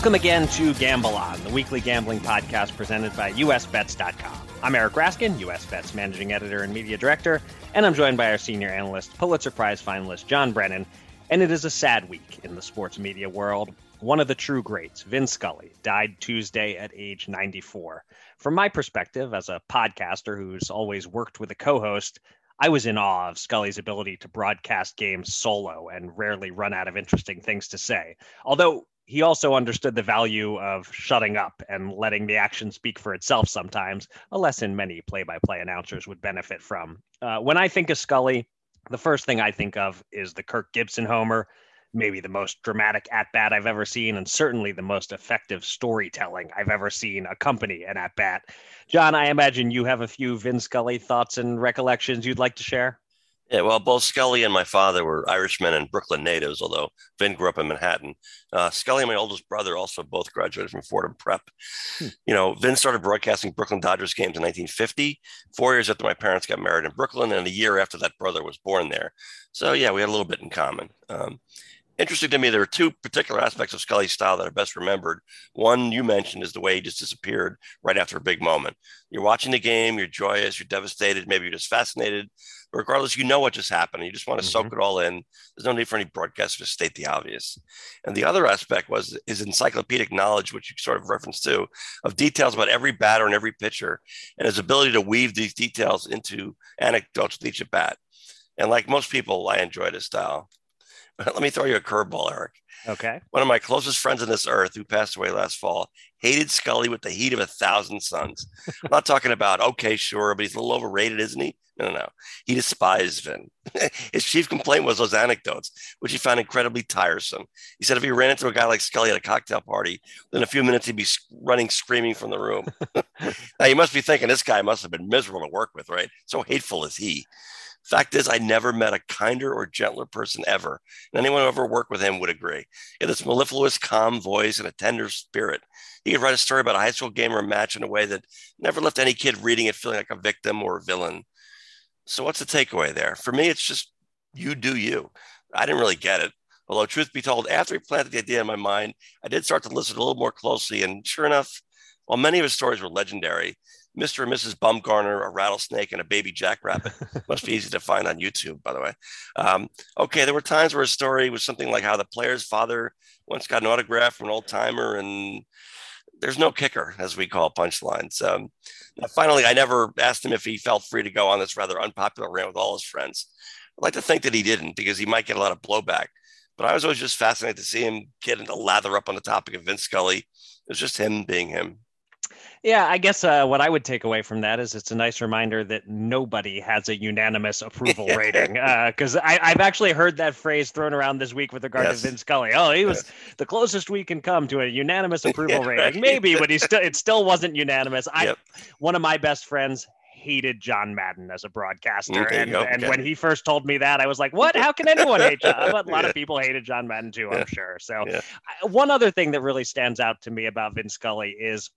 Welcome again to Gamble On, the weekly gambling podcast presented by USBets.com. I'm Eric Raskin, USBets managing editor and media director, and I'm joined by our senior analyst, Pulitzer Prize finalist John Brennan. And it is a sad week in the sports media world. One of the true greats, Vin Scully, died Tuesday at age 94. From my perspective, as a podcaster who's always worked with a co host, I was in awe of Scully's ability to broadcast games solo and rarely run out of interesting things to say. Although he also understood the value of shutting up and letting the action speak for itself sometimes, a lesson many play by play announcers would benefit from. Uh, when I think of Scully, the first thing I think of is the Kirk Gibson homer, maybe the most dramatic at bat I've ever seen, and certainly the most effective storytelling I've ever seen accompany an at bat. John, I imagine you have a few Vin Scully thoughts and recollections you'd like to share. Yeah, well, both Scully and my father were Irishmen and Brooklyn natives, although Vin grew up in Manhattan. Uh, Scully and my oldest brother also both graduated from Fordham Prep. Hmm. You know, Vin started broadcasting Brooklyn Dodgers games in 1950, four years after my parents got married in Brooklyn, and a year after that brother was born there. So, yeah, we had a little bit in common. Um, interesting to me, there are two particular aspects of Scully's style that are best remembered. One you mentioned is the way he just disappeared right after a big moment. You're watching the game, you're joyous, you're devastated, maybe you're just fascinated. But regardless, you know what just happened. You just want to mm-hmm. soak it all in. There's no need for any broadcaster to state the obvious. And the other aspect was his encyclopedic knowledge, which you sort of referenced to, of details about every batter and every pitcher, and his ability to weave these details into anecdotes with each at bat. And like most people, I enjoyed his style. Let me throw you a curveball, Eric. Okay. One of my closest friends on this earth who passed away last fall hated Scully with the heat of a thousand suns. I'm not talking about, okay, sure, but he's a little overrated, isn't he? No, no, no. He despised Vin. His chief complaint was those anecdotes, which he found incredibly tiresome. He said if he ran into a guy like Scully at a cocktail party, within a few minutes he'd be running screaming from the room. now you must be thinking this guy must have been miserable to work with, right? So hateful is he. Fact is, I never met a kinder or gentler person ever. And anyone who ever worked with him would agree. He had this mellifluous, calm voice and a tender spirit. He could write a story about a high school game or a match in a way that never left any kid reading it feeling like a victim or a villain. So, what's the takeaway there? For me, it's just you do you. I didn't really get it. Although, truth be told, after he planted the idea in my mind, I did start to listen a little more closely. And sure enough, while many of his stories were legendary, Mr. and Mrs. Bumgarner, a rattlesnake, and a baby jackrabbit. Must be easy to find on YouTube, by the way. Um, okay, there were times where a story was something like how the player's father once got an autograph from an old timer, and there's no kicker, as we call punchlines. Um, finally, I never asked him if he felt free to go on this rather unpopular rant with all his friends. I'd like to think that he didn't because he might get a lot of blowback. But I was always just fascinated to see him get into lather up on the topic of Vince Scully. It was just him being him. Yeah, I guess uh, what I would take away from that is it's a nice reminder that nobody has a unanimous approval rating. Because uh, I've actually heard that phrase thrown around this week with regard yes. to Vince Scully. Oh, he was yes. the closest we can come to a unanimous approval yeah, rating. Right. Maybe, but he still it still wasn't unanimous. Yep. I one of my best friends hated John Madden as a broadcaster. Okay, and, and when he first told me that, I was like, what? How can anyone hate John? But a lot yeah. of people hated John Madden too, I'm sure. So, yeah. one other thing that really stands out to me about Vince Scully is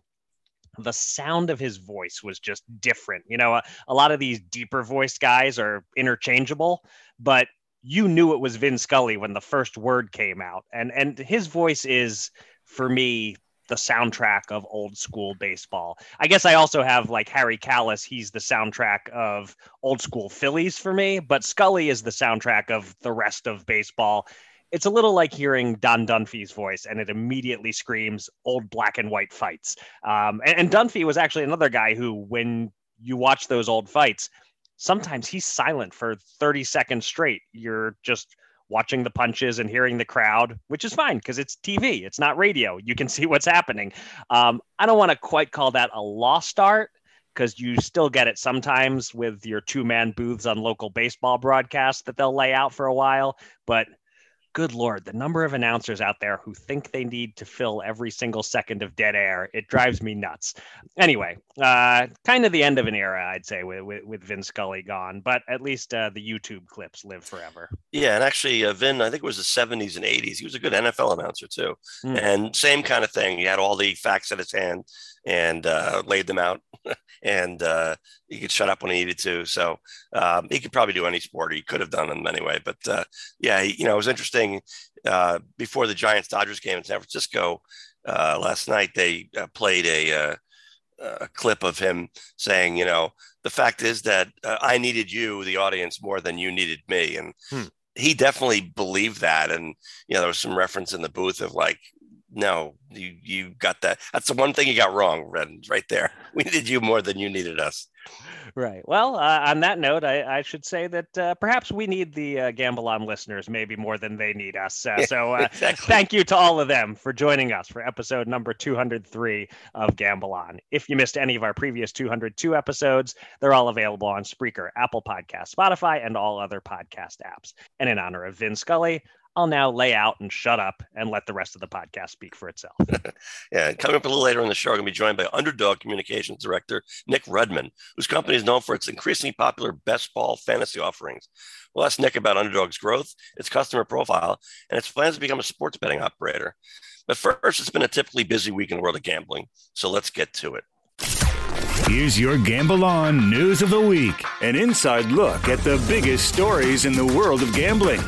the sound of his voice was just different. You know, a, a lot of these deeper voiced guys are interchangeable, but you knew it was Vin Scully when the first word came out. And and his voice is for me the soundtrack of old school baseball. I guess I also have like Harry Kalas, he's the soundtrack of old school Phillies for me, but Scully is the soundtrack of the rest of baseball it's a little like hearing Don Dunphy's voice, and it immediately screams old black and white fights. Um, and, and Dunphy was actually another guy who, when you watch those old fights, sometimes he's silent for 30 seconds straight. You're just watching the punches and hearing the crowd, which is fine because it's TV, it's not radio. You can see what's happening. Um, I don't want to quite call that a lost art because you still get it sometimes with your two man booths on local baseball broadcasts that they'll lay out for a while. But good lord, the number of announcers out there who think they need to fill every single second of dead air, it drives me nuts. Anyway, uh, kind of the end of an era, I'd say, with, with, with Vin Scully gone, but at least uh, the YouTube clips live forever. Yeah, and actually, uh, Vin, I think it was the 70s and 80s. He was a good NFL announcer too, mm. and same kind of thing. He had all the facts at his hand and uh, laid them out, and uh, he could shut up when he needed to. So um, he could probably do any sport. He could have done them anyway. But uh, yeah, he, you know, it was interesting. Uh, before the Giants Dodgers game in San Francisco uh, last night, they uh, played a, a clip of him saying, you know, the fact is that I needed you, the audience, more than you needed me, and. Hmm he definitely believed that and you know there was some reference in the booth of like no, you you got that. That's the one thing you got wrong, Ren, right there. We needed you more than you needed us. Right. Well, uh, on that note, I, I should say that uh, perhaps we need the uh, Gamble On listeners maybe more than they need us. Uh, so uh, exactly. thank you to all of them for joining us for episode number 203 of Gamble On. If you missed any of our previous 202 episodes, they're all available on Spreaker, Apple Podcast, Spotify, and all other podcast apps. And in honor of Vin Scully, I'll now lay out and shut up and let the rest of the podcast speak for itself. yeah, coming up a little later in the show, we're going to be joined by Underdog Communications Director Nick Rudman, whose company is known for its increasingly popular best ball fantasy offerings. We'll ask Nick about Underdog's growth, its customer profile, and its plans to become a sports betting operator. But first, it's been a typically busy week in the world of gambling, so let's get to it. Here's your Gamble On News of the Week, an inside look at the biggest stories in the world of gambling.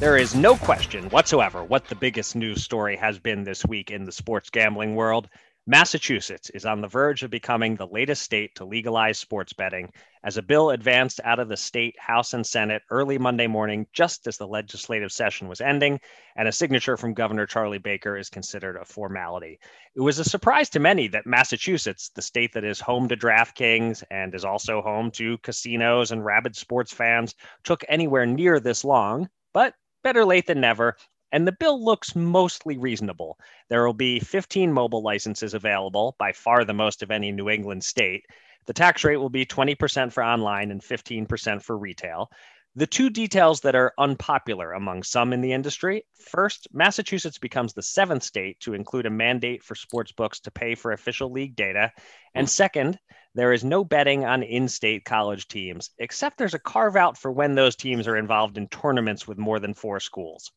There is no question whatsoever what the biggest news story has been this week in the sports gambling world. Massachusetts is on the verge of becoming the latest state to legalize sports betting as a bill advanced out of the state House and Senate early Monday morning, just as the legislative session was ending, and a signature from Governor Charlie Baker is considered a formality. It was a surprise to many that Massachusetts, the state that is home to DraftKings and is also home to casinos and rabid sports fans, took anywhere near this long, but better late than never. And the bill looks mostly reasonable. There will be 15 mobile licenses available, by far the most of any New England state. The tax rate will be 20% for online and 15% for retail. The two details that are unpopular among some in the industry first, Massachusetts becomes the seventh state to include a mandate for sports books to pay for official league data. And hmm. second, there is no betting on in state college teams, except there's a carve out for when those teams are involved in tournaments with more than four schools.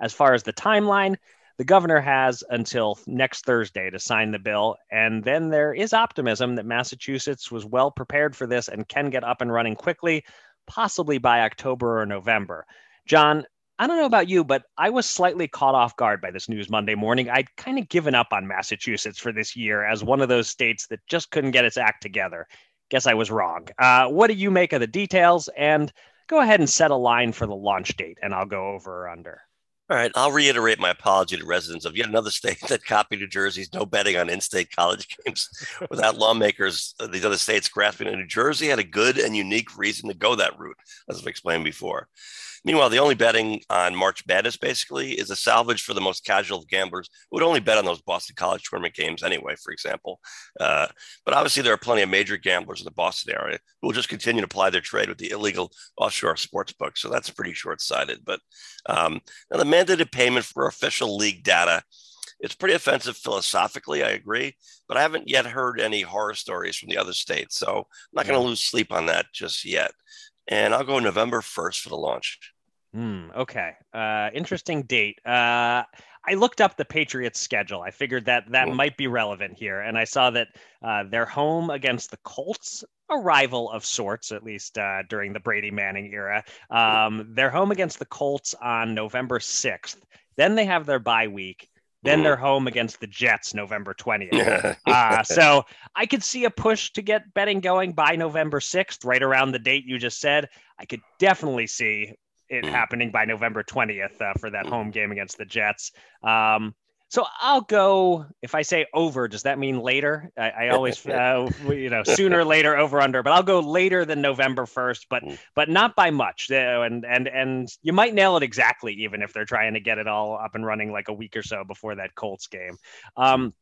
As far as the timeline, the governor has until next Thursday to sign the bill. And then there is optimism that Massachusetts was well prepared for this and can get up and running quickly, possibly by October or November. John, I don't know about you, but I was slightly caught off guard by this news Monday morning. I'd kind of given up on Massachusetts for this year as one of those states that just couldn't get its act together. Guess I was wrong. Uh, what do you make of the details? And go ahead and set a line for the launch date, and I'll go over or under. All right, I'll reiterate my apology to residents of yet another state that copied New Jersey's no betting on in-state college games without lawmakers of these other states grasping. And New Jersey had a good and unique reason to go that route, as I've explained before. Meanwhile, the only betting on March Madness basically is a salvage for the most casual of gamblers who would only bet on those Boston College tournament games anyway, for example. Uh, but obviously, there are plenty of major gamblers in the Boston area who will just continue to ply their trade with the illegal offshore sports books. So that's pretty short sighted. But um, now the mandated payment for official league data. It's pretty offensive philosophically, I agree, but I haven't yet heard any horror stories from the other states. So I'm not going to lose sleep on that just yet and I'll go November 1st for the launch. Mm, okay. Uh, interesting date. Uh, I looked up the Patriots schedule. I figured that that mm. might be relevant here. And I saw that uh, they're home against the Colts, a rival of sorts, at least uh, during the Brady Manning era. Um, they're home against the Colts on November 6th. Then they have their bye week. Then they're home against the Jets November 20th. uh, so I could see a push to get betting going by November 6th, right around the date you just said. I could definitely see it mm. happening by November 20th uh, for that home game against the Jets. Um, so I'll go. If I say over, does that mean later? I, I always, uh, you know, sooner, later, over, under. But I'll go later than November first, but mm. but not by much. And and and you might nail it exactly, even if they're trying to get it all up and running like a week or so before that Colts game. Um,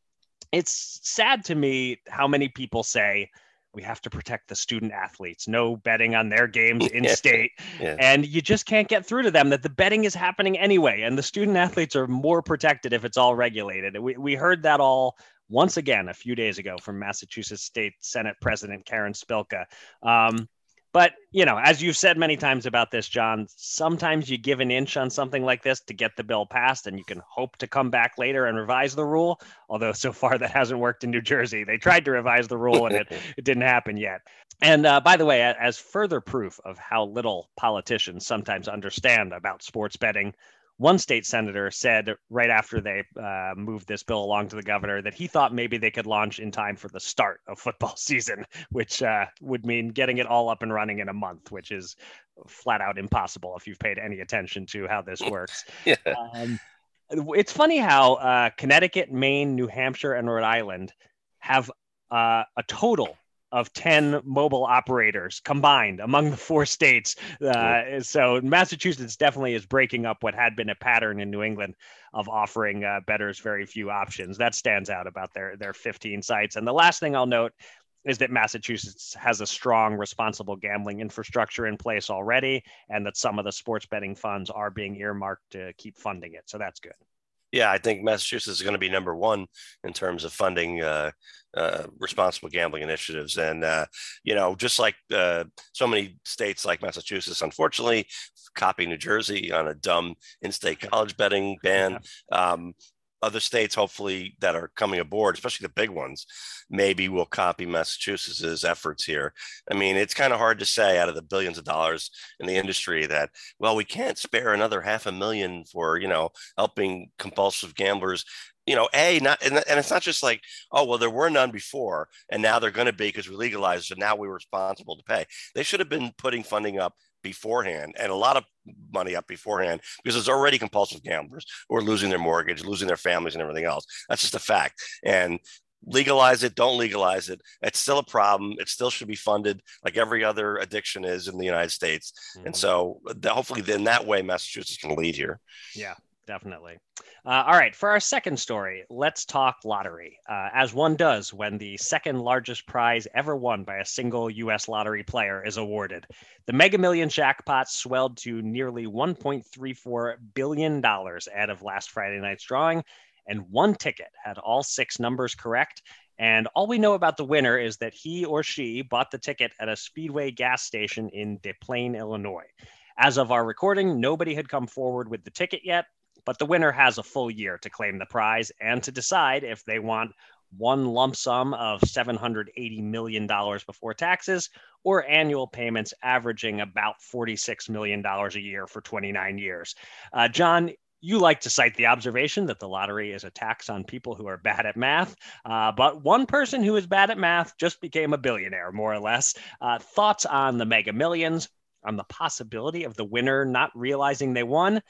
it's sad to me how many people say we have to protect the student athletes. No betting on their games in state. Yeah. And you just can't get through to them that the betting is happening anyway. And the student athletes are more protected if it's all regulated. We, we heard that all once again a few days ago from Massachusetts State Senate President Karen Spilka. Um, but you know, as you've said many times about this, John, sometimes you give an inch on something like this to get the bill passed, and you can hope to come back later and revise the rule. Although so far that hasn't worked in New Jersey. They tried to revise the rule, and it it didn't happen yet. And uh, by the way, as further proof of how little politicians sometimes understand about sports betting, one state senator said right after they uh, moved this bill along to the governor that he thought maybe they could launch in time for the start of football season, which uh, would mean getting it all up and running in a month, which is flat out impossible if you've paid any attention to how this works. Yeah. Um, it's funny how uh, Connecticut, Maine, New Hampshire, and Rhode Island have uh, a total of 10 mobile operators combined among the four states. Uh, so Massachusetts definitely is breaking up what had been a pattern in New England of offering uh, bettors very few options. That stands out about their, their 15 sites. And the last thing I'll note is that Massachusetts has a strong responsible gambling infrastructure in place already, and that some of the sports betting funds are being earmarked to keep funding it. So that's good. Yeah, I think Massachusetts is going to be number one in terms of funding uh, uh, responsible gambling initiatives. And, uh, you know, just like uh, so many states like Massachusetts, unfortunately, copy New Jersey on a dumb in state college betting ban. Um, other states, hopefully, that are coming aboard, especially the big ones, maybe will copy Massachusetts's efforts here. I mean, it's kind of hard to say out of the billions of dollars in the industry that, well, we can't spare another half a million for, you know, helping compulsive gamblers you know, a not and, and it's not just like, oh well, there were none before, and now they're going to be because we legalized, so now we're responsible to pay. They should have been putting funding up beforehand and a lot of money up beforehand because there's already compulsive gamblers who are losing their mortgage, losing their families, and everything else. That's just a fact. And legalize it, don't legalize it. It's still a problem. It still should be funded like every other addiction is in the United States. And Mhm. so, the, hopefully, in that way, Massachusetts can lead here. Yeah, definitely. Uh, all right, for our second story, let's talk lottery. Uh, as one does when the second largest prize ever won by a single U.S. lottery player is awarded. The Mega Million jackpot swelled to nearly $1.34 billion out of last Friday night's drawing, and one ticket had all six numbers correct. And all we know about the winner is that he or she bought the ticket at a Speedway gas station in Des Plaines, Illinois. As of our recording, nobody had come forward with the ticket yet, but the winner has a full year to claim the prize and to decide if they want one lump sum of $780 million before taxes or annual payments averaging about $46 million a year for 29 years. Uh, John, you like to cite the observation that the lottery is a tax on people who are bad at math, uh, but one person who is bad at math just became a billionaire, more or less. Uh, thoughts on the mega millions, on the possibility of the winner not realizing they won?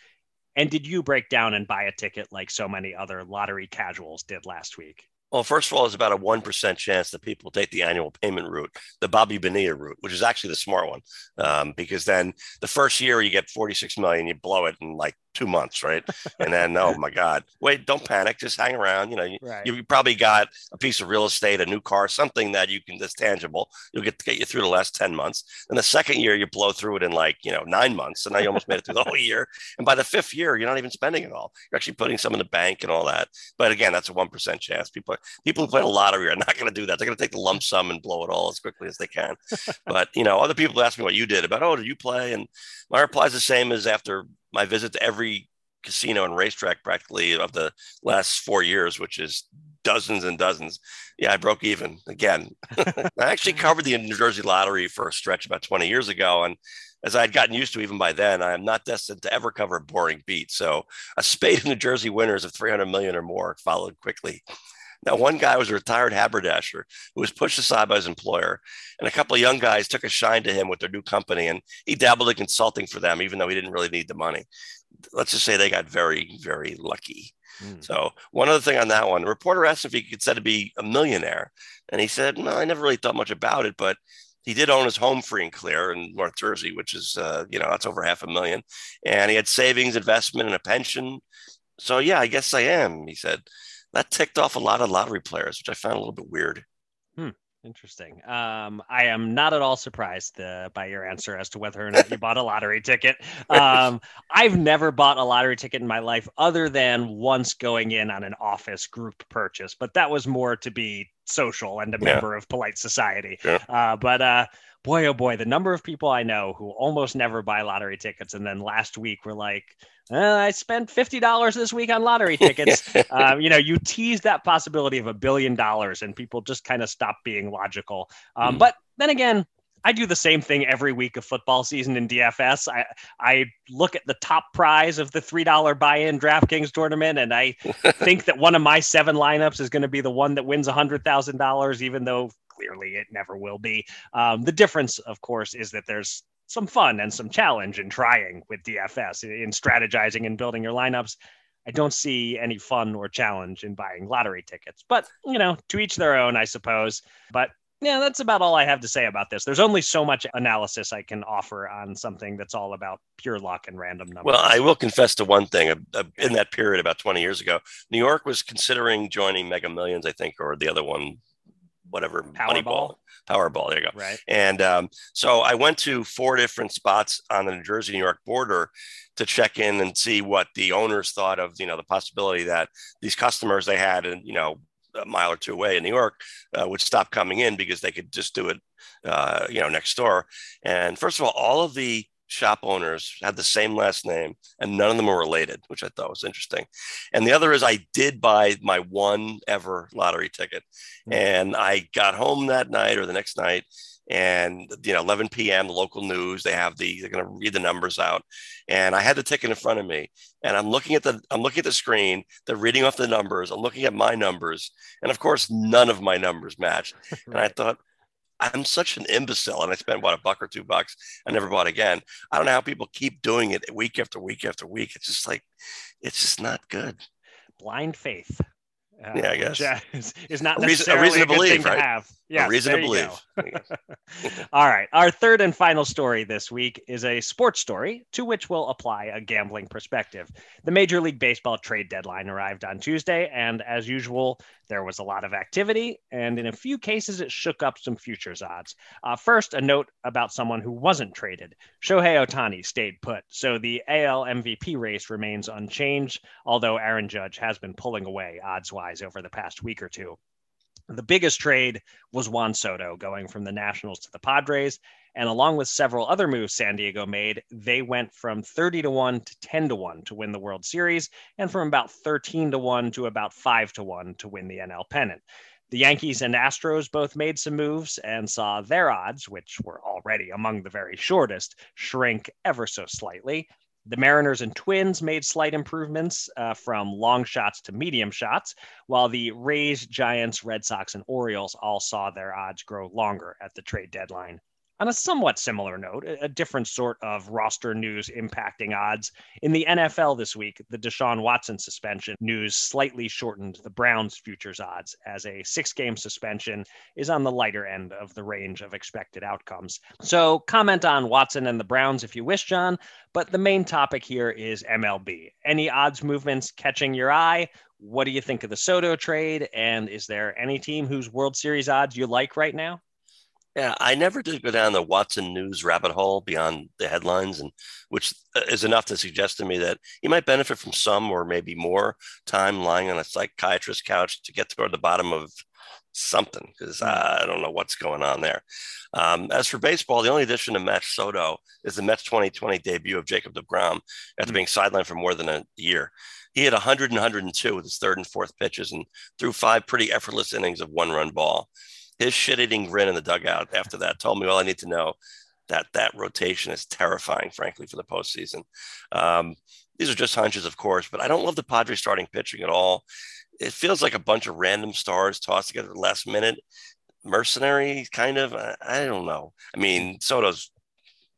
And did you break down and buy a ticket like so many other lottery casuals did last week? Well, first of all, there's about a 1% chance that people take the annual payment route, the Bobby Bonilla route, which is actually the smart one. Um, because then the first year you get 46 million, you blow it in like two months, right? And then, oh my God, wait, don't panic, just hang around. You know, you, Right. you probably got a piece of real estate, a new car, something that you can that's tangible. You'll get to get you through the last 10 months. And the second year, you blow through it in like, you know, nine months. And now you almost made it through the whole year. And by the fifth year, you're not even spending it all. You're actually putting some in the bank and all that. But again, that's a 1% chance. People, people who play the lottery are not going to do that. They're going to take the lump sum and blow it all as quickly as they can. but, you know, other people ask me what you did about, oh, did you play? And my reply is the same as after my visit to every casino and racetrack practically of the last four years, which is dozens and dozens. Yeah, I broke even again. I actually covered the New Jersey lottery for a stretch about 20 years ago. And as I had gotten used to even by then, I am not destined to ever cover a boring beat. So a spate of New Jersey winners of 300 million or more followed quickly. Now, one guy was a retired haberdasher who was pushed aside by his employer, and a couple of young guys took a shine to him with their new company, and he dabbled in consulting for them, even though he didn't really need the money. Let's just say they got very, very lucky. Mm. So one other thing on that one, the reporter asked if he could said to be a millionaire, and he said, "No, I never really thought much about it, but he did own his home free and clear in North Jersey, which is uh, you know that's over half a million, and he had savings, investment, and a pension. So yeah, I guess I am." He said that ticked off a lot of lottery players, which I found a little bit weird. Interesting. Um, I am not at all surprised uh, by your answer as to whether or not you bought a lottery ticket. Um, I've never bought a lottery ticket in my life, other than once going in on an office group purchase, but that was more to be social and a Yeah. member of polite society. Sure. Uh, but uh, boy, oh boy, the number of people I know who almost never buy lottery tickets, and then last week were like, "Uh, I spent fifty dollars this week on lottery tickets. um, you know, you tease that possibility of a billion dollars, and people just kind of stop being logical. Um, Mm. But then again, I do the same thing every week of football season in DFS. I I look at the top prize of the three dollar buy-in DraftKings tournament, and I think that one of my seven lineups is going to be the one that wins a hundred thousand dollars, even though clearly it never will be. Um, the difference, of course, is that there's some fun and some challenge in trying with DFS in strategizing and building your lineups. I don't see any fun or challenge in buying lottery tickets, but you know, to each their own, I suppose. But yeah, that's about all I have to say about this. There's only so much analysis I can offer on something that's all about pure luck and random numbers. Well, I will confess to one thing. In that period, about 20 years ago, New York was considering joining Mega Millions, I think, or the other one, whatever, Powerball? Powerball. There you go. right. And um, so I went to four different spots on the New Jersey New York border to check in and see what the owners thought of, you know, the possibility that these customers they had, and you know, a mile or two away in New York, uh, would stop coming in because they could just do it, uh, you know, next door. And first of all, all of the shop owners had the same last name and none of them were related, which I thought was interesting. And the other is I did buy my one ever lottery ticket. Hmm. And I got home that night or the next night and you know 11 p.m. the local news they have the they're going to read the numbers out and I had the ticket in front of me and I'm looking at the I'm looking at the screen they're reading off the numbers I'm looking at my numbers and of course none of my numbers matched and I thought I'm such an imbecile and I spent what a buck or two bucks I never bought again I don't know how people keep doing it week after week after week it's just like it's just not good Blind faith. Uh, Yeah, I guess. uh, is, is not A reason- a reason to believe, to right? have. Yes, a reason to believe. All right. Our third and final story this week is a sports story to which we'll apply a gambling perspective. The Major League Baseball trade deadline arrived on Tuesday, and as usual, there was a lot of activity, and in a few cases, it shook up some futures odds. Uh, first, a note about someone who wasn't traded. Shohei Ohtani stayed put, so the AL MVP race remains unchanged, although Aaron Judge has been pulling away odds wise over the past week or two. The biggest trade was Juan Soto going from the Nationals to the Padres. And along with several other moves San Diego made, they went from 30 to 1 to 10 to 1 to win the World Series, and from about 13 to 1 to about 5 to 1 to win the NL pennant. The Yankees and Astros both made some moves and saw their odds, which were already among the very shortest, shrink ever so slightly. The Mariners and Twins made slight improvements uh, from long shots to medium shots, while the Rays, Giants, Red Sox, and Orioles all saw their odds grow longer at the trade deadline. On a somewhat similar note, a different sort of roster news impacting odds. In the NFL this week, the Deshaun Watson suspension news slightly shortened the Browns' futures odds, as a six game suspension is on the lighter end of the range of expected outcomes. So, comment on Watson and the Browns if you wish, John, but the main topic here is MLB. Any odds movements catching your eye? What do you think of the Soto trade? And is there any team whose World Series odds you like right now? Yeah, I never did go down the Watson news rabbit hole beyond the headlines, and which uh, is enough to suggest to me that he might benefit from some or maybe more time lying on a psychiatrist's couch to get toward the bottom of something because I don't know what's going on there. Um, as for baseball, the only addition to Matt Soto is the Mets 2020 debut of Jacob DeGrom after Mm. being sidelined for more than a year. He had 100 and 102 with his third and fourth pitches and threw five pretty effortless innings of one run ball. His shit eating grin in the dugout after that told me all I need to know that that rotation is terrifying, frankly, for the postseason. Um, these are just hunches, of course, but I don't love the Padres starting pitching at all. It feels like a bunch of random stars tossed together at the last minute. Mercenary, kind of. I, I don't know. I mean, Soto's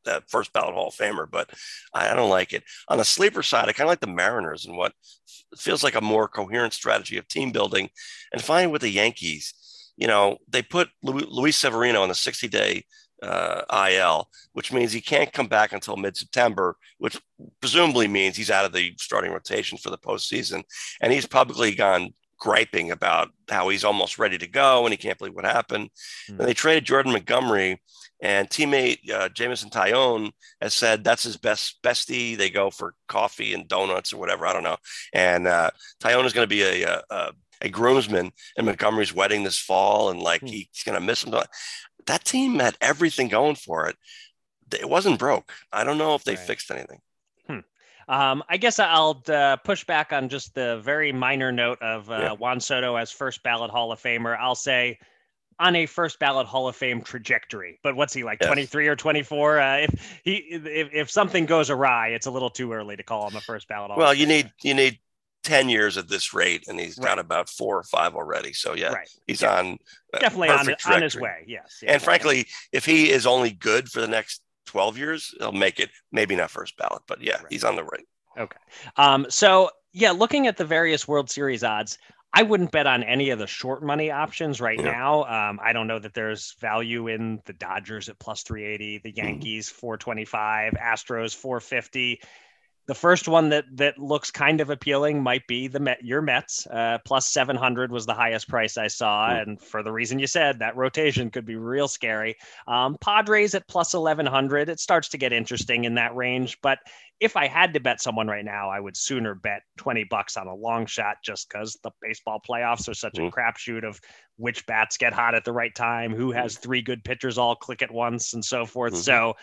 that first ballot Hall of Famer, but I, I don't like it. On the sleeper side, I kind of like the Mariners and what feels like a more coherent strategy of team building. And finally, with the Yankees, you know, they put Luis Severino on the 60 day uh, IL, which means he can't come back until mid September, which presumably means he's out of the starting rotation for the postseason. And he's publicly gone griping about how he's almost ready to go and he can't believe what happened. Mm-hmm. And they traded Jordan Montgomery, and teammate uh, Jameson Taillon has said that's his best bestie. They go for coffee and donuts or whatever. I don't know. And uh, Taillon is going to be a, a, a groomsman in Montgomery's wedding this fall, and like mm-hmm. he's going to miss him. That team had everything going for it. It wasn't broke. I don't know if they right. fixed anything. Um, I guess I'll uh, push back on just the very minor note of uh, yeah. Juan Soto as first ballot Hall of Famer. I'll say on a first ballot Hall of Fame trajectory. But what's he like, yes. 23 or 24? Uh, if he if, if something goes awry, it's a little too early to call him a first ballot. Hall well, you need you need 10 years at this rate, and he's right. got about four or five already. So yeah, right. he's yeah. on definitely on, on, his way. Yes, and frankly, if he is only good for the next 12 years, he'll make it. Maybe not first ballot, but yeah, right. he's on the right. Okay. Um, so yeah, looking at the various World Series odds, I wouldn't bet on any of the short money options right yeah. now. Um, I don't know that there's value in the Dodgers at plus 380, the mm-hmm. Yankees mm-hmm. 425, Astros 450 the first one that that looks kind of appealing might be the Met, your Mets. Uh, plus 700 was the highest price I saw, mm. and for the reason you said, that rotation could be real scary. Um, Padres at plus 1100, it starts to get interesting in that range. But if I had to bet someone right now, I would sooner bet 20 bucks on a long shot, just because the baseball playoffs are such mm. a crapshoot of which bats get hot at the right time, who has mm. three good pitchers all click at once, and so forth. Mm-hmm. So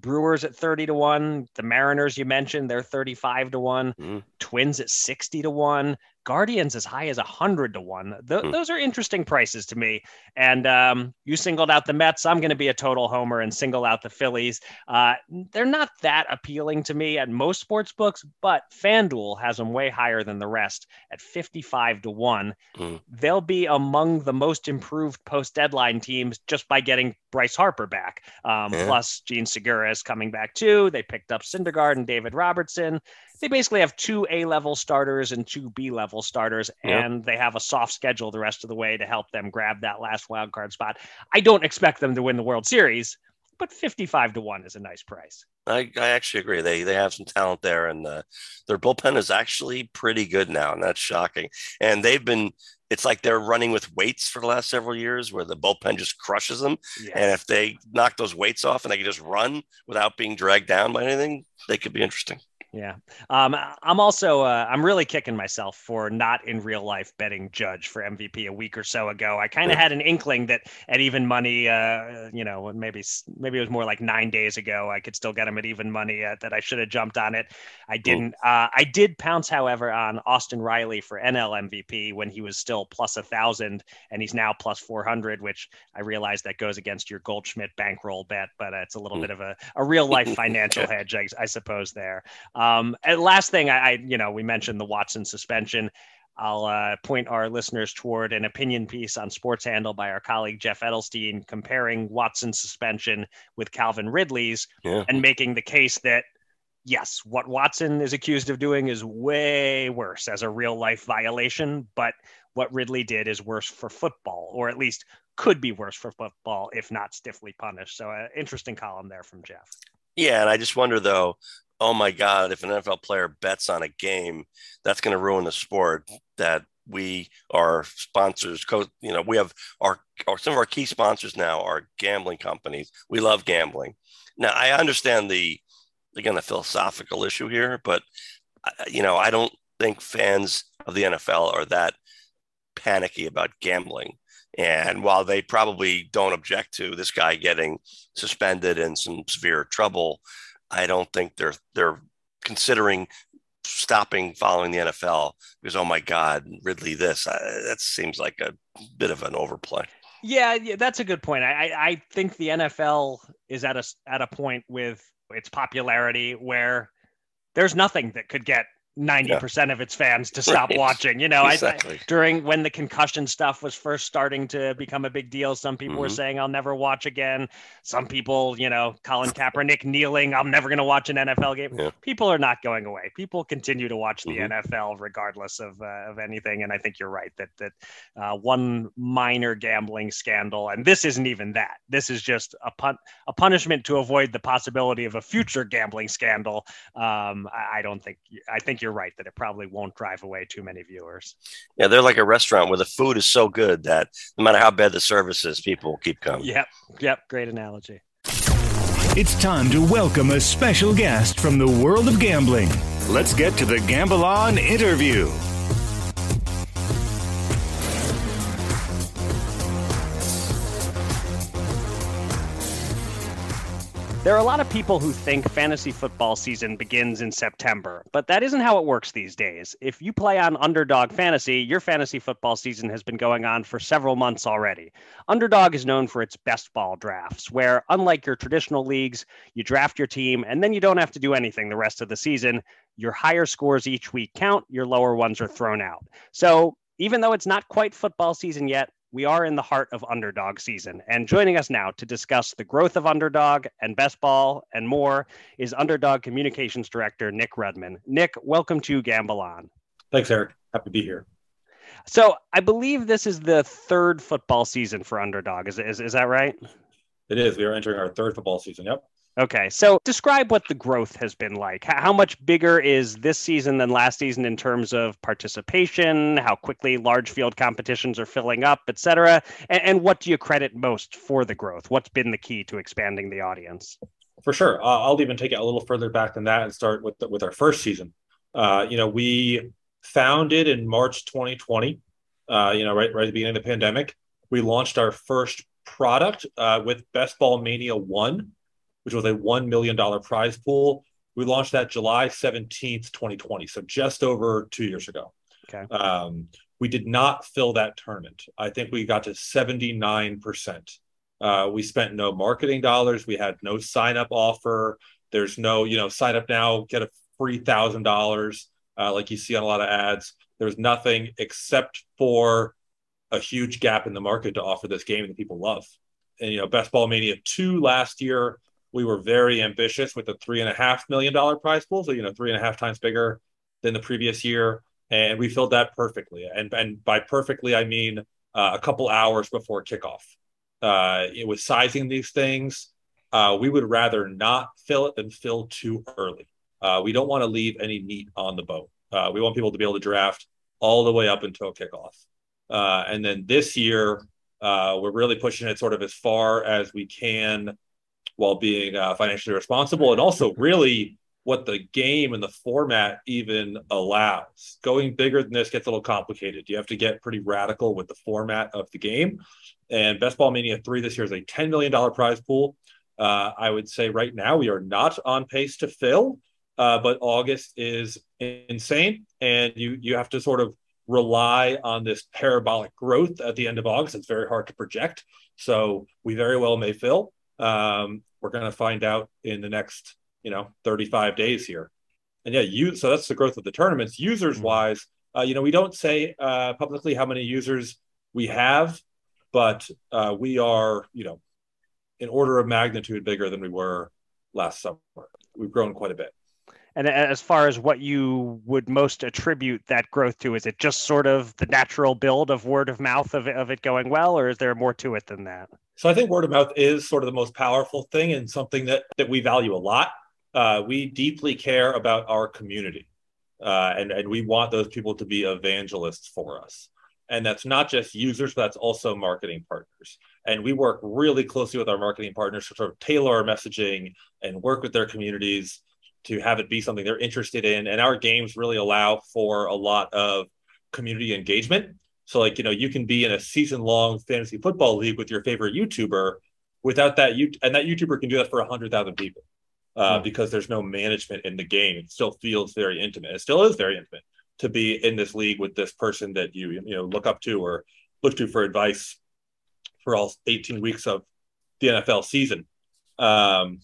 Brewers at 30 to 1. The Mariners, you mentioned, they're 35 to 1. Mm. Twins at 60 to 1. Guardians as high as 100 to 1. Th- hmm. Those are interesting prices to me. And um, you singled out the Mets. I'm going to be a total homer and single out the Phillies. Uh, they're not that appealing to me at most sports books, but FanDuel has them way higher than the rest at 55 to 1. Hmm. They'll be among the most improved post deadline teams just by getting Bryce Harper back. Um, yeah. Plus, Jean Segura is coming back too. They picked up Syndergaard and David Robertson they basically have two A level starters and two B level starters, and they have a soft schedule the rest of the way to help them grab that last wild card spot. I don't expect them to win the World Series, but 55 to 1 is a nice price. I, I actually agree. They they have some talent there, and uh, their bullpen is actually pretty good now, and that's shocking. And they've been it's like they're running with weights for the last several years where the bullpen just crushes them. Yes. And if they knock those weights off and they can just run without being dragged down by anything, they could be interesting. Yeah. Um, I'm also, uh, I'm really kicking myself for not in real life betting Judge for MVP a week or so ago. I kind of had an inkling that at even money, uh, you know, maybe, maybe it was more like nine days ago, I could still get him at even money uh, that I should have jumped on it. I didn't. Uh, I did pounce, however, on Austin Riley for NL MVP when he was still plus a thousand and he's now plus 400, which I realize that goes against your Goldschmidt bankroll bet, but uh, it's a little mm. bit of a, a real life financial hedge, I, I suppose there. Um, and last thing, I, I, you know, we mentioned the Watson suspension. I'll uh, point our listeners toward an opinion piece on Sports Handle by our colleague Jeff Edelstein comparing Watson's suspension with Calvin Ridley's yeah. and making the case that yes, what Watson is accused of doing is way worse as a real life violation, but what Ridley did is worse for football, or at least could be worse for football if not stiffly punished. So, uh, interesting column there from Jeff. Yeah, and I just wonder though, oh my God, if an NFL player bets on a game, that's going to ruin the sport that we are sponsors. Co- you know, we have our, our, some of our key sponsors now are gambling companies. We love gambling. Now, I understand the, again, the philosophical issue here, but, uh, you know, I don't think fans of the NFL are that panicky about gambling. And while they probably don't object to this guy getting suspended and some severe trouble, I don't think they're they're considering stopping following the NFL because oh my God, Ridley, this uh, that seems like a bit of an overplay. Yeah, yeah, that's a good point. I I think the NFL is at a at a point with its popularity where there's nothing that could get 90% yeah. of its fans to stop right. watching. You know, exactly. I, during when the concussion stuff was first starting to become a big deal, some people mm-hmm. were saying, I'll never watch again. Some people, you know, Colin Kaepernick kneeling, I'm never going to watch an NFL game. Yeah. People are not going away. People continue to watch the mm-hmm. NFL regardless of, uh, of anything. And I think you're right that, that uh, one minor gambling scandal, and this isn't even that, this is just a, pun- a punishment to avoid the possibility of a future gambling scandal. Um, I, I don't think, I think you're you're right that it probably won't drive away too many viewers. Yeah, they're like a restaurant where the food is so good that no matter how bad the service is, people will keep coming. Yep, yep, great analogy. It's time to welcome a special guest from the world of gambling. Let's get to the Gamble On interview. There are a lot of people who think fantasy football season begins in September, but that isn't how it works these days. If you play on Underdog Fantasy, your fantasy football season has been going on for several months already. Underdog is known for its best ball drafts, where, unlike your traditional leagues, you draft your team and then you don't have to do anything the rest of the season. Your higher scores each week count, your lower ones are thrown out. So, even though it's not quite football season yet, we are in the heart of underdog season. And joining us now to discuss the growth of underdog and best ball and more is underdog communications director Nick Rudman. Nick, welcome to Gamble On. Thanks, Eric. Happy to be here. So I believe this is the third football season for underdog. Is, is, is that right? It is. We are entering our third football season. Yep. Okay, so describe what the growth has been like. How much bigger is this season than last season in terms of participation? How quickly large field competitions are filling up, et cetera? And, and what do you credit most for the growth? What's been the key to expanding the audience? For sure, uh, I'll even take it a little further back than that and start with the, with our first season. Uh, you know, we founded in March 2020. Uh, you know, right right at the beginning of the pandemic, we launched our first product uh, with Best Ball Mania One which was a $1 million prize pool. We launched that July 17th, 2020. So just over two years ago. Okay. Um, we did not fill that tournament. I think we got to 79%. Uh, we spent no marketing dollars. We had no sign up offer. There's no, you know, sign up now, get a free thousand uh, dollars, like you see on a lot of ads. There's nothing except for a huge gap in the market to offer this game that people love. And you know, Best Ball Mania two last year we were very ambitious with the three and a half million dollar prize pool. So, you know, three and a half times bigger than the previous year. And we filled that perfectly. And, and by perfectly, I mean uh, a couple hours before kickoff. Uh, it was sizing these things. Uh, we would rather not fill it than fill too early. Uh, we don't want to leave any meat on the bone. Uh, we want people to be able to draft all the way up until kickoff. Uh, and then this year, we're really pushing it sort of as far as we can while being uh, financially responsible and also really what the game and the format even allows. Going bigger than this gets a little complicated. You have to get pretty radical with the format of the game. And Best Ball Mania 3 this year is a $10 million prize pool. Uh, I would say right now we are not on pace to fill, uh, but August is insane. And you, you have to sort of rely on this parabolic growth at the end of August. It's very hard to project. So we very well may fill. Um, we're going to find out in the next, you know, 35 days here. And yeah, you so that's the growth of the tournaments. Users mm-hmm. wise, uh, you know, we don't say uh, publicly how many users we have, but uh, we are, you know, in order of magnitude bigger than we were last summer. We've grown quite a bit. And as far as what you would most attribute that growth to, is it just sort of the natural build of word of mouth of, of it going well, or is there more to it than that? So I think word of mouth is sort of the most powerful thing and something that, that we value a lot. Uh, we deeply care about our community, uh, and, and we want those people to be evangelists for us. And that's not just users, but that's also marketing partners. And we work really closely with our marketing partners to sort of tailor our messaging and work with their communities to have it be something they're interested in. And our games really allow for a lot of community engagement. So, like, you know, you can be in a season long fantasy football league with your favorite YouTuber without that. You and that YouTuber can do that for 100,000 people uh, mm because there's no management in the game. It still feels very intimate. It still is very intimate to be in this league with this person that you, you know, look up to or look to for advice for all 18 weeks of the NFL season. Um,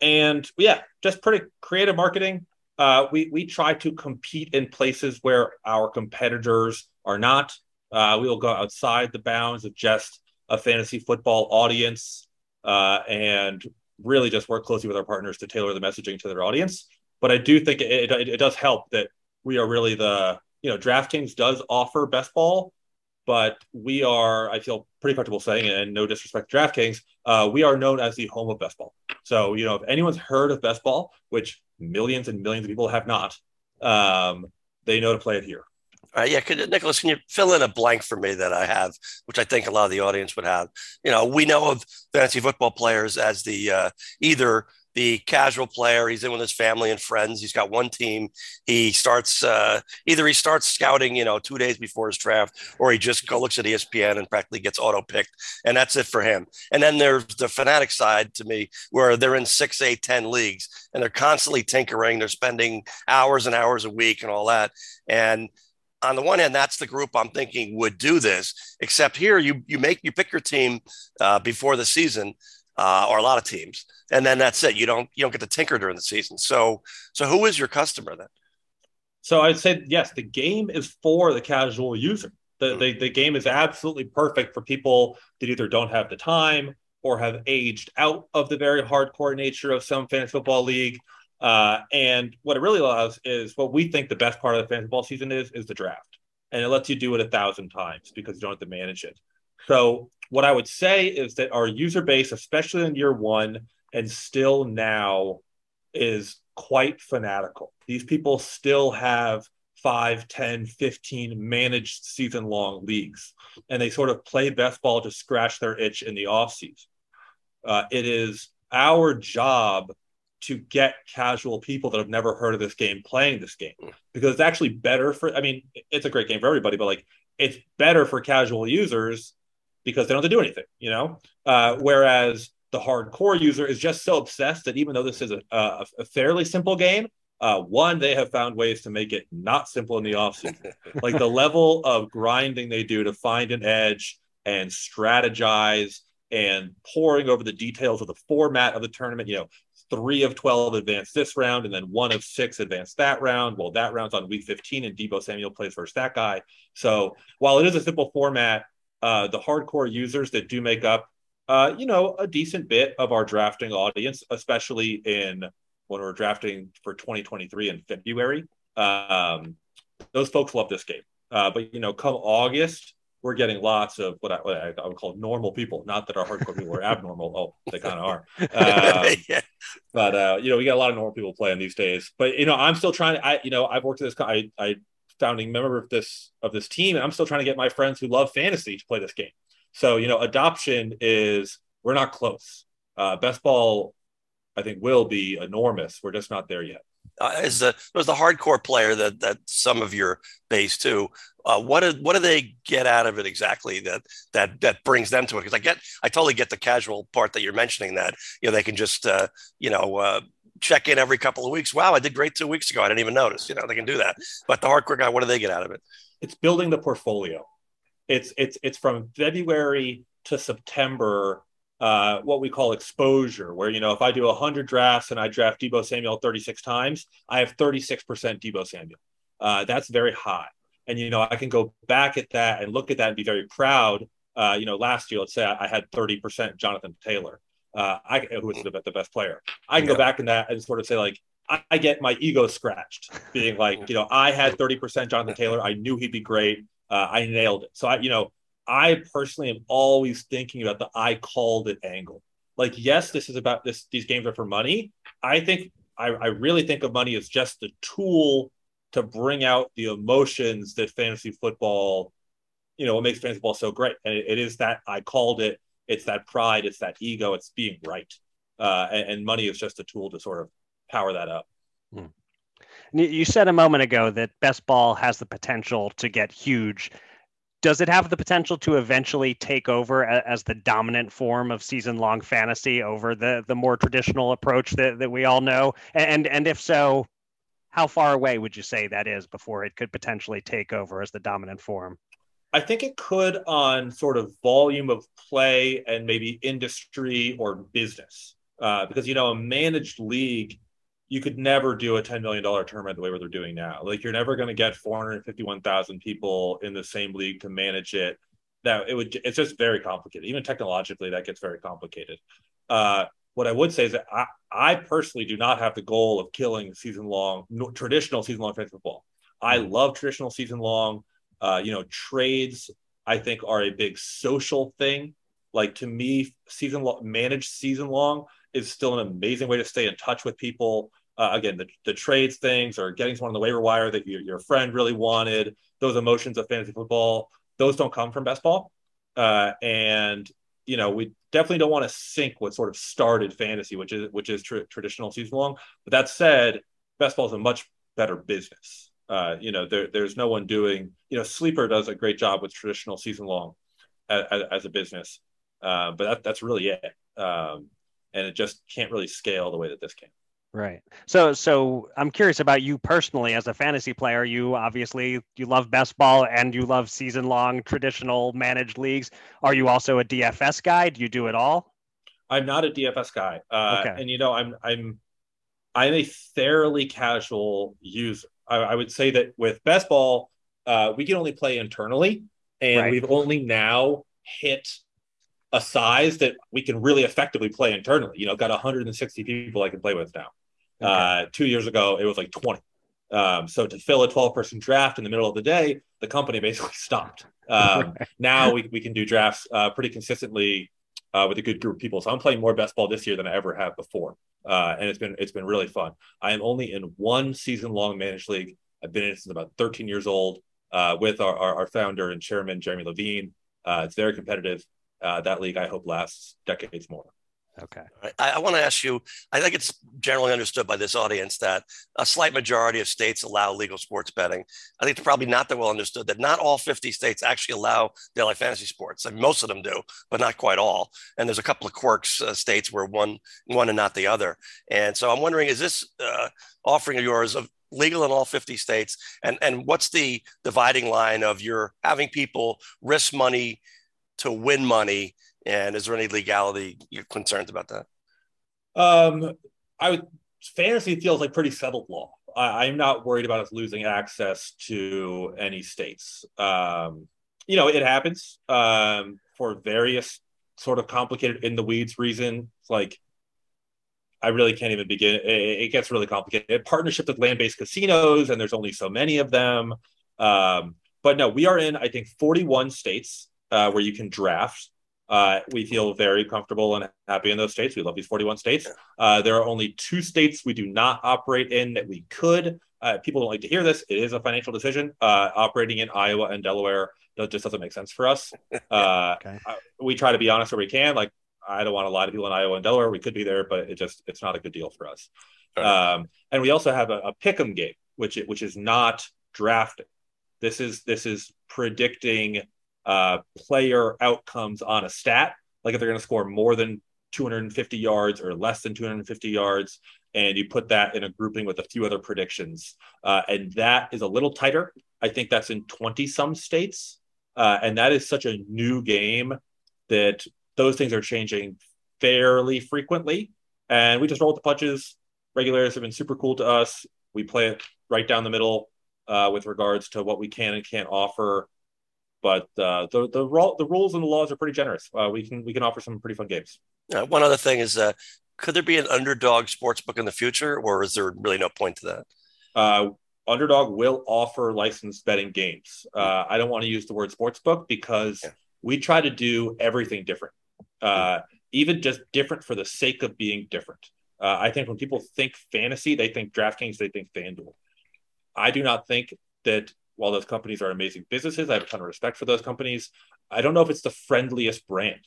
and yeah, just pretty creative marketing. Uh, we we try to compete in places where our competitors are not. Uh, we will go outside the bounds of just a fantasy football audience uh, and really just work closely with our partners to tailor the messaging to their audience. But I do think it, it, it does help that we are really the you know DraftKings does offer best ball, but we are I feel pretty comfortable saying, and no disrespect to DraftKings, uh, we are known as the home of best ball. So, you know, if anyone's heard of best ball, which millions and millions of people have not, um, they know to play it here. Uh, yeah, could, Nicholas, can you fill in a blank for me that I have, which I think a lot of the audience would have? You know, we know of fantasy football players as the uh, either the casual player. He's in with his family and friends. He's got one team. He starts uh, either he starts scouting, you know, two days before his draft, or he just looks at ESPN and practically gets auto picked, and that's it for him. And then there's the fanatic side to me, where they're in six, eight, ten leagues, and they're constantly tinkering. They're spending hours and hours a week and all that, and on the one hand, that's the group I'm thinking would do this. Except here, you you make you pick your team uh, before the season, uh, or a lot of teams, and then that's it. You don't you don't get to tinker during the season. So so who is your customer then? So I'd say yes, the game is for the casual user. The, mm-hmm. the, the game is absolutely perfect for people that either don't have the time or have aged out of the very hardcore nature of some fantasy football league. Uh, and what it really allows is what we think the best part of the fantasy football season is is the draft, and it lets you do it a thousand times because you don't have to manage it. So what I would say is that our user base, especially in year one and still now, is quite fanatical. These people still have 5, 10, 15 managed season long leagues, and they sort of play best ball to scratch their itch in the offseason. Uh, it is our job to get casual people that have never heard of this game playing this game because it's actually better for, I mean, it's a great game for everybody, but like it's better for casual users because they don't have to do anything, you know? Uh, whereas the hardcore user is just so obsessed that even though this is a, a, a fairly simple game, uh, one, they have found ways to make it not simple in the offseason. like the level of grinding they do to find an edge and strategize and pouring over the details of the format of the tournament. You know, three of 12 advanced this round, and then one of six advanced that round. Well, that round's on week 15, and Deebo Samuel plays versus that guy. So while it is a simple format, uh, the hardcore users that do make up, uh, you know, a decent bit of our drafting audience, especially in when we're drafting for 2023 in February. Um, those folks love this game. Uh, but you know, come August, we're getting lots of what I, what I, would call normal people. Not that our hardcore people are abnormal. Oh, they kind of are. Um, yeah. But uh, you know, we got a lot of normal people playing these days. But you know, I'm still trying. To, I you know, I've worked at this. I I founding member of this of this team, and I'm still trying to get my friends who love fantasy to play this game. So you know, adoption is we're not close. Uh, best ball, I think, will be enormous. We're just not there yet. Uh, as the as the hardcore player that that some of your base too. Uh, what do what do they get out of it exactly that that that brings them to it? Because I get I totally get the casual part that you're mentioning that you know they can just uh, you know uh, check in every couple of weeks. Wow, I did great two weeks ago. I didn't even notice. You know, they can do that. But the hardcore guy, what do they get out of it? It's building the portfolio. It's it's it's from February to September. Uh, what we call exposure, where you know if I do 100 drafts and I draft Deebo Samuel 36 times, I have 36% Deebo Samuel. Uh, that's very high, and you know I can go back at that and look at that and be very proud. Uh, you know, last year, let's say I had 30% Jonathan Taylor uh, I who was the, the best player. I can yeah. go back in that and sort of say like I, I, get my ego scratched, being like you know I had thirty percent Jonathan Taylor. I knew he'd be great. Uh, I nailed it. So I you know I personally am always thinking about the I called it angle. Like yes, this is about this. These games are for money. I think I, I really think of money as just the tool to bring out the emotions that fantasy football, you know, what makes fantasy football so great. And it, it is that I called it it's that pride, it's that ego, it's being right. Uh, and, and, money is just a tool to sort of power that up. Hmm. You said a moment ago that best ball has the potential to get huge. Does it have the potential to eventually take over as the dominant form of season long fantasy over the, the more traditional approach that, that we all know? And, and if so, how far away would you say that is before it could potentially take over as the dominant form? I think it could on sort of volume of play and maybe industry or business. Uh, because, you know, a managed league, you could never do a $10 million tournament the way they're doing now. Like, you're never going to get 451,000 people in the same league to manage it. That it would, it's just very complicated. Even technologically, that gets very complicated. Uh, what I would say is that I, I personally do not have the goal of killing season long, no, traditional season long fantasy football. I mm. love traditional season long uh, you know, trades I think are a big social thing. Like to me, season managed season long is still an amazing way to stay in touch with people. uh, again the, the trades things or getting someone on the waiver wire that your, your friend really wanted those emotions of fantasy football those don't come from best ball uh, and you know we definitely don't want to sink what sort of started fantasy which is which is tr- traditional season long but that said best ball is a much better business uh, you know there, there's no one doing you know sleeper does a great job with traditional season long as, as a business uh, but that, that's really it um, and it just can't really scale the way that this can Right. So so I'm curious about you personally as a fantasy player. You obviously you love best ball and you love season long traditional managed leagues. Are you also a DFS guy? Do you do it all? I'm not a DFS guy. Uh, Okay. and you know, I'm I'm I'm a fairly casual user. I, I would say that with best ball, uh, we can only play internally, and Right. we've only now hit a size that we can really effectively play internally. You know, got 160 people I can play with now. Uh, two years ago, it was like 20. Um, so to fill a 12 person draft in the middle of the day, the company basically stopped. Um, Now we, we can do drafts uh, pretty consistently uh, with a good group of people. So I'm playing more best ball this year than I ever have before, uh, and it's been it's been really fun. I am only in one season long managed league. I've been in it since about 13 years old uh, with our, our, our founder and chairman Jeremy Levine. Uh, it's very competitive. Uh, that league I hope lasts decades more. Okay. I, I want to ask you I think it's generally understood by this audience that a slight majority of states allow legal sports betting. I think it's probably not that well understood that not all 50 states actually allow daily fantasy sports. I mean, most of them do, but not quite all. And there's a couple of quirks uh, states where one one and not the other. And so I'm wondering, is this uh, offering of yours of legal in all 50 states? And and what's the dividing line of your having people risk money to win money? And is there any legality you're concerned about that? Um, I would fantasy feels like pretty settled law. I, I'm not worried about us losing access to any states. Um, you know, it happens um, for various sort of complicated in the weeds reasons. Like, I really can't even begin. It, it gets really complicated. Partnership with land based casinos, and there's only so many of them. Um, but no, we are in, I think, 41 states uh, where you can draft. Uh, we feel very comfortable and happy in those states. We love these 41 states. Uh, there are only two states we do not operate in that we could. Uh, people don't like to hear this. It is a financial decision. Uh, operating in Iowa and Delaware just doesn't make sense for us. Uh, Okay. we try to be honest where we can. Like I don't want a lot of people in Iowa and Delaware. We could be there, but it just it's not a good deal for us. Right. Um, and we also have a, a pick'em game, which which is not drafting. This is this is predicting uh, player outcomes on a stat, like if they're going to score more than 250 yards or less than 250 yards, and you put that in a grouping with a few other predictions, uh, and that is a little tighter. I think that's in 20 some states, uh, and that is such a new game that those things are changing fairly frequently, and we just roll with the punches. Regulators have been super cool to us. We play it right down the middle uh, with regards to what we can and can't offer but uh, the the, the rules and the laws are pretty generous. Uh, we can we can offer some pretty fun games. Uh, one other thing is, uh, could there be an underdog sports book in the future, or is there really no point to that? Uh, Underdog will offer licensed betting games. Uh, I don't want to use the word sports book because Yeah. we try to do everything different, uh, even just different for the sake of being different. Uh, I think when people think fantasy, they think DraftKings, they think FanDuel. I do not think that while those companies are amazing businesses, I have a ton of respect for those companies. I don't know if it's the friendliest brand.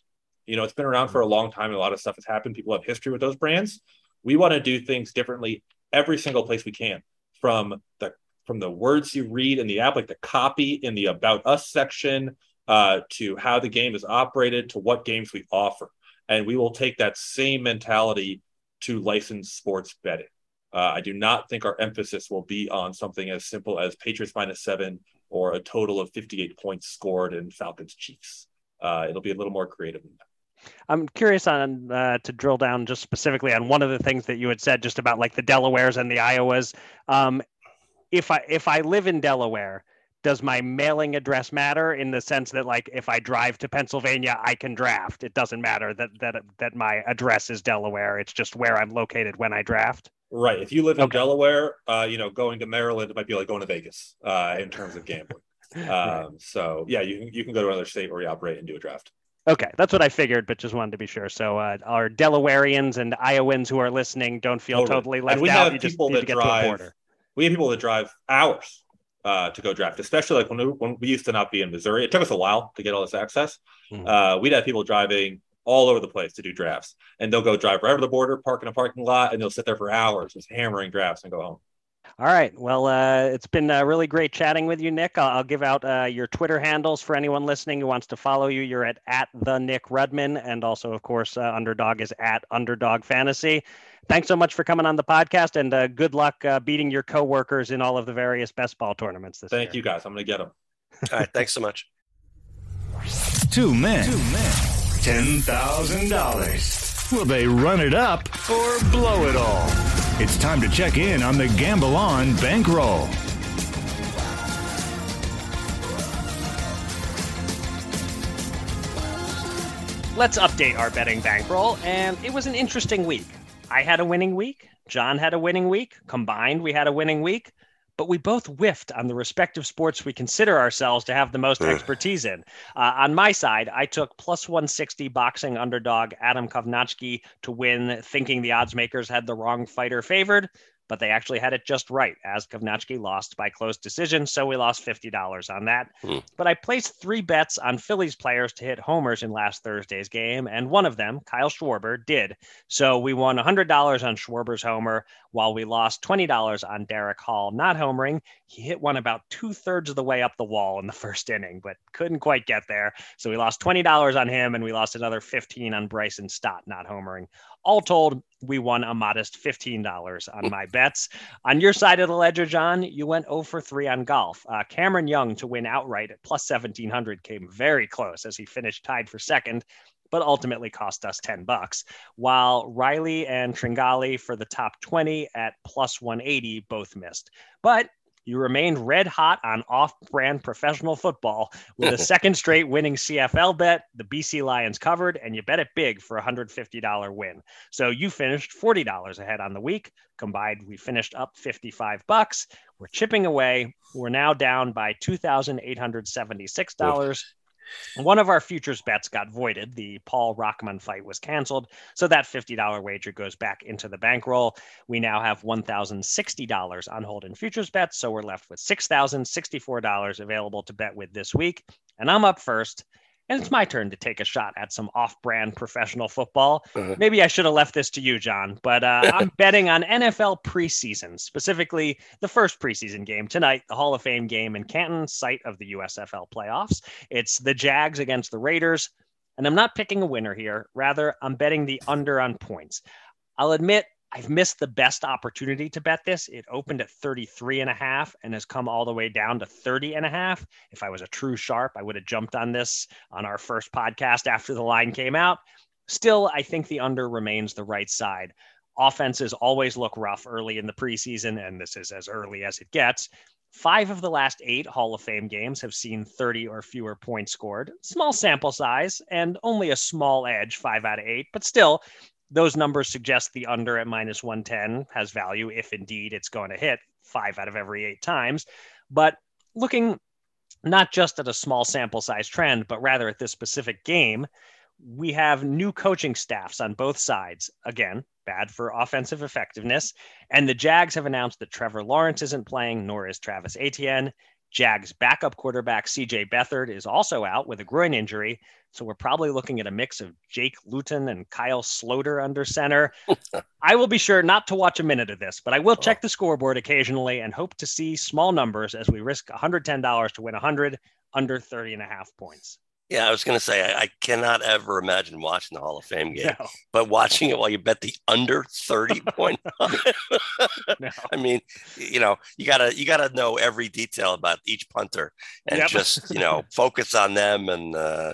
You know, it's been around for a long time and a lot of stuff has happened. People have history with those brands. We want to do things differently every single place we can from the from the words you read in the app, like the copy in the about us section, uh, to how the game is operated, to what games we offer. And we will take that same mentality to licensed sports betting. Uh, I do not think our emphasis will be on something as simple as Patriots minus seven or a total of 58 points scored in Falcons Chiefs. Uh, it'll be a little more creative than that. I'm curious on uh, to drill down just specifically on one of the things that you had said just about like the Delawares and the Iowas. Um, if I if I live in Delaware, does my mailing address matter in the sense that like if I drive to Pennsylvania, I can draft? It doesn't matter that that that my address is Delaware. It's just where I'm located when I draft. Right. If you live in Okay. Delaware, uh, you know, going to Maryland might be like going to Vegas uh, in terms of gambling. Right. Um, so yeah, you can you can go to another state where you operate and do a draft. Okay, that's what I figured, but just wanted to be sure. So uh, our Delawareans and Iowans who are listening don't feel Totally. totally And left we out. have You just people that get to a drive-. We have people that drive hours uh, to go draft, especially like when we, when we used to not be in Missouri. It took us a while to get all this access. Mhm. Uh, we'd have people driving all over the place to do drafts, and they'll go drive right over the border, park in a parking lot, and they'll sit there for hours just hammering drafts and go home. All right. Well, uh, it's been uh, really great chatting with you, Nick. I'll, I'll give out uh, your Twitter handles for anyone listening who wants to follow you. You're at at the Nick Rudman, and also, of course, uh, Underdog is at Underdog Fantasy. Thanks so much for coming on the podcast, and uh, good luck uh, beating your coworkers in all of the various best ball tournaments this Thank year. you guys. I'm going to get them. All right, thanks so much. Two men. Two men. Ten thousand dollars. Will they run it up or blow it all? It's time to check in on the Gamble On bankroll. Let's update our betting bankroll, and it was an interesting week. I had a winning week. John had a winning week. Combined, we had a winning week. But we both whiffed on the respective sports we consider ourselves to have the most expertise in. Uh, on my side, I took plus 160 boxing underdog Adam Kownacki to win, thinking the odds makers had the wrong fighter favored, but they actually had it just right, as Kownacki lost by close decision. So we lost $50 on that. Hmm. But I placed three bets on Phillies players to hit homers in last Thursday's game, and one of them, Kyle Schwarber, did. So we won $100 on Schwarber's homer, while we lost $20 on Darick Hall not homering. He hit one about two thirds of the way up the wall in the first inning, but couldn't quite get there. So we lost $20 on him, and we lost another 15 on Bryson Stott not homering. All told, we won a modest $15 on my bets. On your side of the ledger, John, you went 0 for 3 on golf. Uh, Cameron Young to win outright at plus 1700 came very close as he finished tied for second, but ultimately cost us 10 bucks. While Riley and Tringale for the top 20 at plus 180 both missed. But you remained red hot on off brand professional football with a second straight winning CFL bet. The BC Lions covered, and you bet it big for a $150 win. So you finished $40 ahead on the week. Combined, we finished up 55 bucks. We're chipping away. We're now down by $2,876. One of our futures bets got voided. The Paul Rahman fight was canceled. So that $50 wager goes back into the bankroll. We now have $1,060 on hold in futures bets. So we're left with $6,064 available to bet with this week. And I'm up first. And it's my turn to take a shot at some off brand professional football. Uh-huh. Maybe I should have left this to you, John, but uh, I'm betting on NFL preseason, specifically the first preseason game tonight, the Hall of Fame game in Canton, site of the USFL playoffs. It's the Jags against the Raiders. And I'm not picking a winner here. Rather, I'm betting the under on points. I'll admit I've missed the best opportunity to bet this. It opened at 33 and a half and has come all the way down to 30 and a half. If I was a true sharp, I would have jumped on this on our first podcast after the line came out. Still, I think the under remains the right side. Offenses always look rough early in the preseason, and this is as early as it gets. Five of the last eight Hall of Fame games have seen 30 or fewer points scored. Small sample size and only a small edge, five out of eight, but still, those numbers suggest the under at minus 110 has value if indeed it's going to hit five out of every eight times. But looking not just at a small sample size trend, but rather at this specific game, we have new coaching staffs on both sides. Again, bad for offensive effectiveness. And the Jags have announced that Trevor Lawrence isn't playing, nor is Travis Etienne. Jags backup quarterback CJ Beathard is also out with a groin injury. So we're probably looking at a mix of Jake Luton and Kyle Sloter under center. I will be sure not to watch a minute of this, but I will oh. check the scoreboard occasionally and hope to see small numbers as we risk $110 to win 100 under 30 and a half points. Yeah, I was going to say, I, I cannot ever imagine watching the Hall of Fame game, No, but watching it while you bet the under 30 point. no. I mean, you know, you gotta you gotta know every detail about each punter and Yep. just you know focus on them and uh,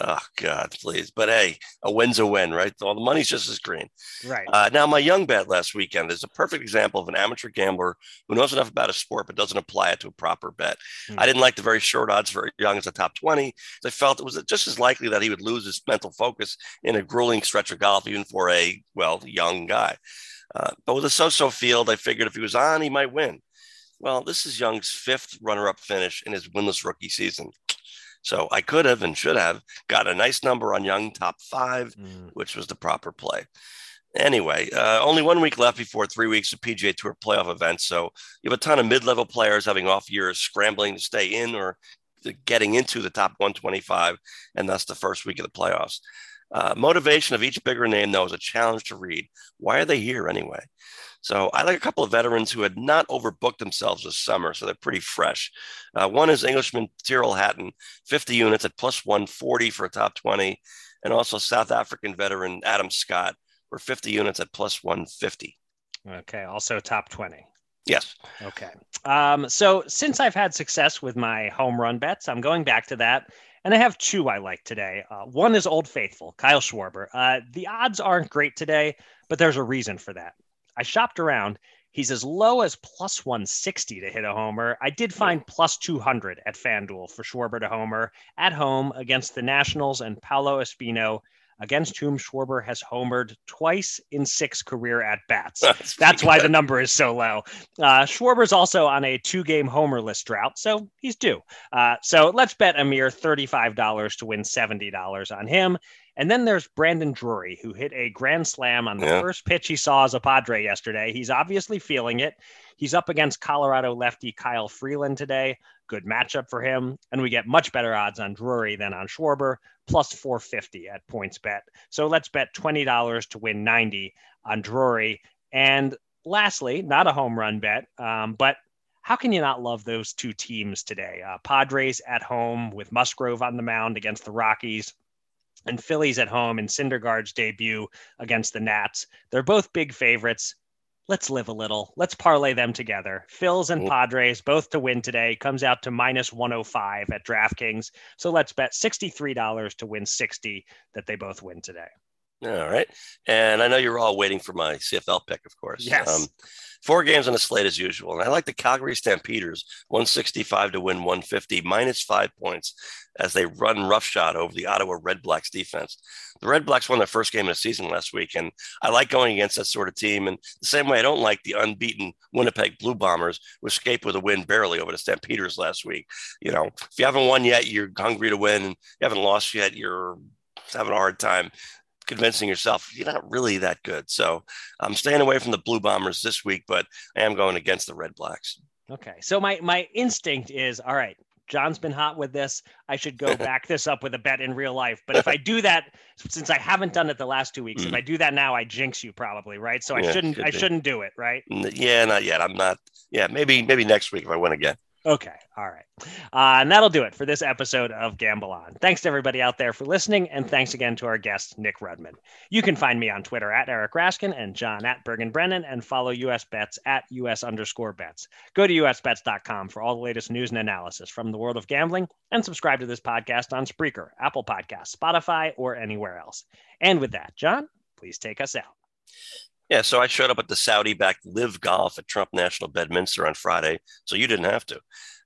oh god, please. But hey, a win's a win, right? All the money's just as green. Right. Uh, now, my young bet last weekend is a perfect example of an amateur gambler who knows enough about a sport but doesn't apply it to a proper bet. Hmm. I didn't like the very short odds for Young as a top 20. I felt it was just as likely that he would lose his mental focus in a grueling stretch of golf, even for a, well, young guy. Uh, but with a so so field, I figured if he was on, he might win. Well, this is Young's fifth runner up finish in his winless rookie season. So I could have and should have got a nice number on Young top five, Mm. which was the proper play. Anyway, uh, only one week left before three weeks of PGA Tour playoff events. So you have a ton of mid level players having off years, scrambling to stay in or getting into the top 125, and thus the first week of the playoffs. Uh, motivation of each bigger name, though, is a challenge to read. Why are they here anyway? So I like a couple of veterans who had not overbooked themselves this summer, so they're pretty fresh. Uh, one is Englishman Tyrrell Hatton, 50 units at plus 140 for a top 20, and also South African veteran Adam Scott for 50 units at plus 150. Okay. Also top 20. Yes. Okay. Um, so since I've had success with my home run bets, I'm going back to that. And I have two I like today. Uh, one is Old Faithful, Kyle Schwarber. Uh, the odds aren't great today, but there's a reason for that. I shopped around. He's as low as plus 160 to hit a homer. I did find plus 200 at FanDuel for Schwarber to homer at home against the Nationals and Paolo Espino, against whom Schwarber has homered twice in six career at bats. That's, That's why the number is so low. Uh, Schwarber's also on a two game homerless drought, so he's due. Uh, so let's bet a mere $35 to win $70 on him. And then there's Brandon Drury, who hit a grand slam on the Yeah. first pitch he saw as a Padre yesterday. He's obviously feeling it. He's up against Colorado lefty Kyle Freeland today. Good matchup for him. And we get much better odds on Drury than on Schwarber, plus 450 at PointsBet. So let's bet $20 to win 90 on Drury. And lastly, not a home run bet, um, but how can you not love those two teams today? Uh, Padres at home with Musgrove on the mound against the Rockies, and Phillies at home in Syndergaard's debut against the Nats. They're both big favorites. Let's live a little. Let's parlay them together. Phils and. Padres both to win today comes out to minus 105 at DraftKings. So let's bet $63 to win 60 that they both win today. All right. And I know you're all waiting for my CFL pick, of course. Um, Yes. Four games on the slate as usual. And I like the Calgary Stampeders, 165 to win 150, minus five points as they run roughshod over the Ottawa Red Blacks defense. The Red Blacks won their first game of the season last week. And I like going against that sort of team. And the same way I don't like the unbeaten Winnipeg Blue Bombers who escaped with a win barely over the Stampeders last week. You know, if you haven't won yet, you're hungry to win. And You haven't lost yet, you're having a hard time convincing yourself you're not really that good. So I'm staying away from the Blue Bombers this week, but I am going against the Red Blacks. Okay. So my my instinct is all right. John's been hot with this. I should go back this up with a bet in real life. But if I do that, since I haven't done it the last two weeks, if Mm. I do that now, I jinx you probably, right? So I Yeah, shouldn't I be. shouldn't do it, right? Yeah, not yet. I'm not. Yeah, maybe maybe next week if I win again. Okay. All right. Uh, and that'll do it for this episode of Gamble On. Thanks to everybody out there for listening. And thanks again to our guest, Nick Rudman. You can find me on Twitter at Eric Raskin and John at Bergen Brennan and follow US Bets at US underscore bets. Go to usbets.com for all the latest news and analysis from the world of gambling and subscribe to this podcast on Spreaker, Apple Podcasts, Spotify, or anywhere else. And with that, John, please take us out. Yeah, so I showed up at the Saudi-backed LIV Golf at Trump National Bedminster on Friday, so you didn't have to.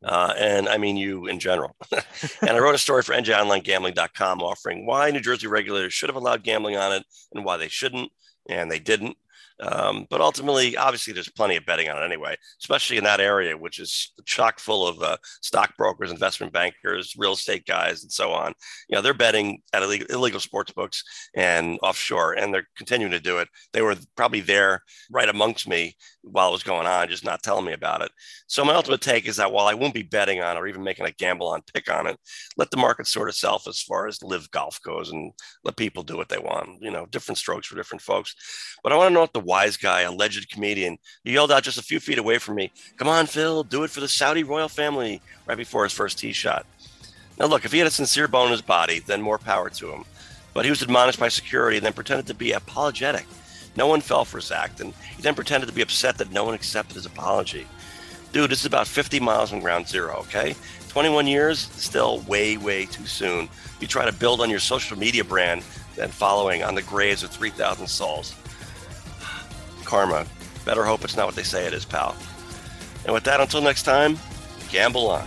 Uh, and I mean you in general. and I wrote a story for NJOnlineGambling.com offering why New Jersey regulators should have allowed gambling on it and why they shouldn't, and they didn't. Um, but ultimately, obviously, there's plenty of betting on it anyway, especially in that area, which is chock full of uh, stockbrokers, investment bankers, real estate guys, and so on. You know, they're betting at illegal, illegal sports books and offshore, and they're continuing to do it. They were probably there right amongst me while it was going on, just not telling me about it. So my ultimate take is that while I won't be betting on or even making a gamble on pick on it, let the market sort itself as far as LIV golf goes and let people do what they want. You know, different strokes for different folks. But I want to know what the wise guy, alleged comedian, he yelled out just a few feet away from me, Come on, Phil, do it for the Saudi royal family right before his first tee shot. Now, look, if he had a sincere bone in his body, then more power to him. But he was admonished by security and then pretended to be apologetic. No one fell for his act, and he then pretended to be upset that no one accepted his apology. Dude, this is about 50 miles from ground zero, okay? 21 years, still way, way too soon. You try to build on your social media brand and following on the graves of 3,000 souls. Karma. Better hope it's not what they say it is, pal. And with that, until next time, gamble on.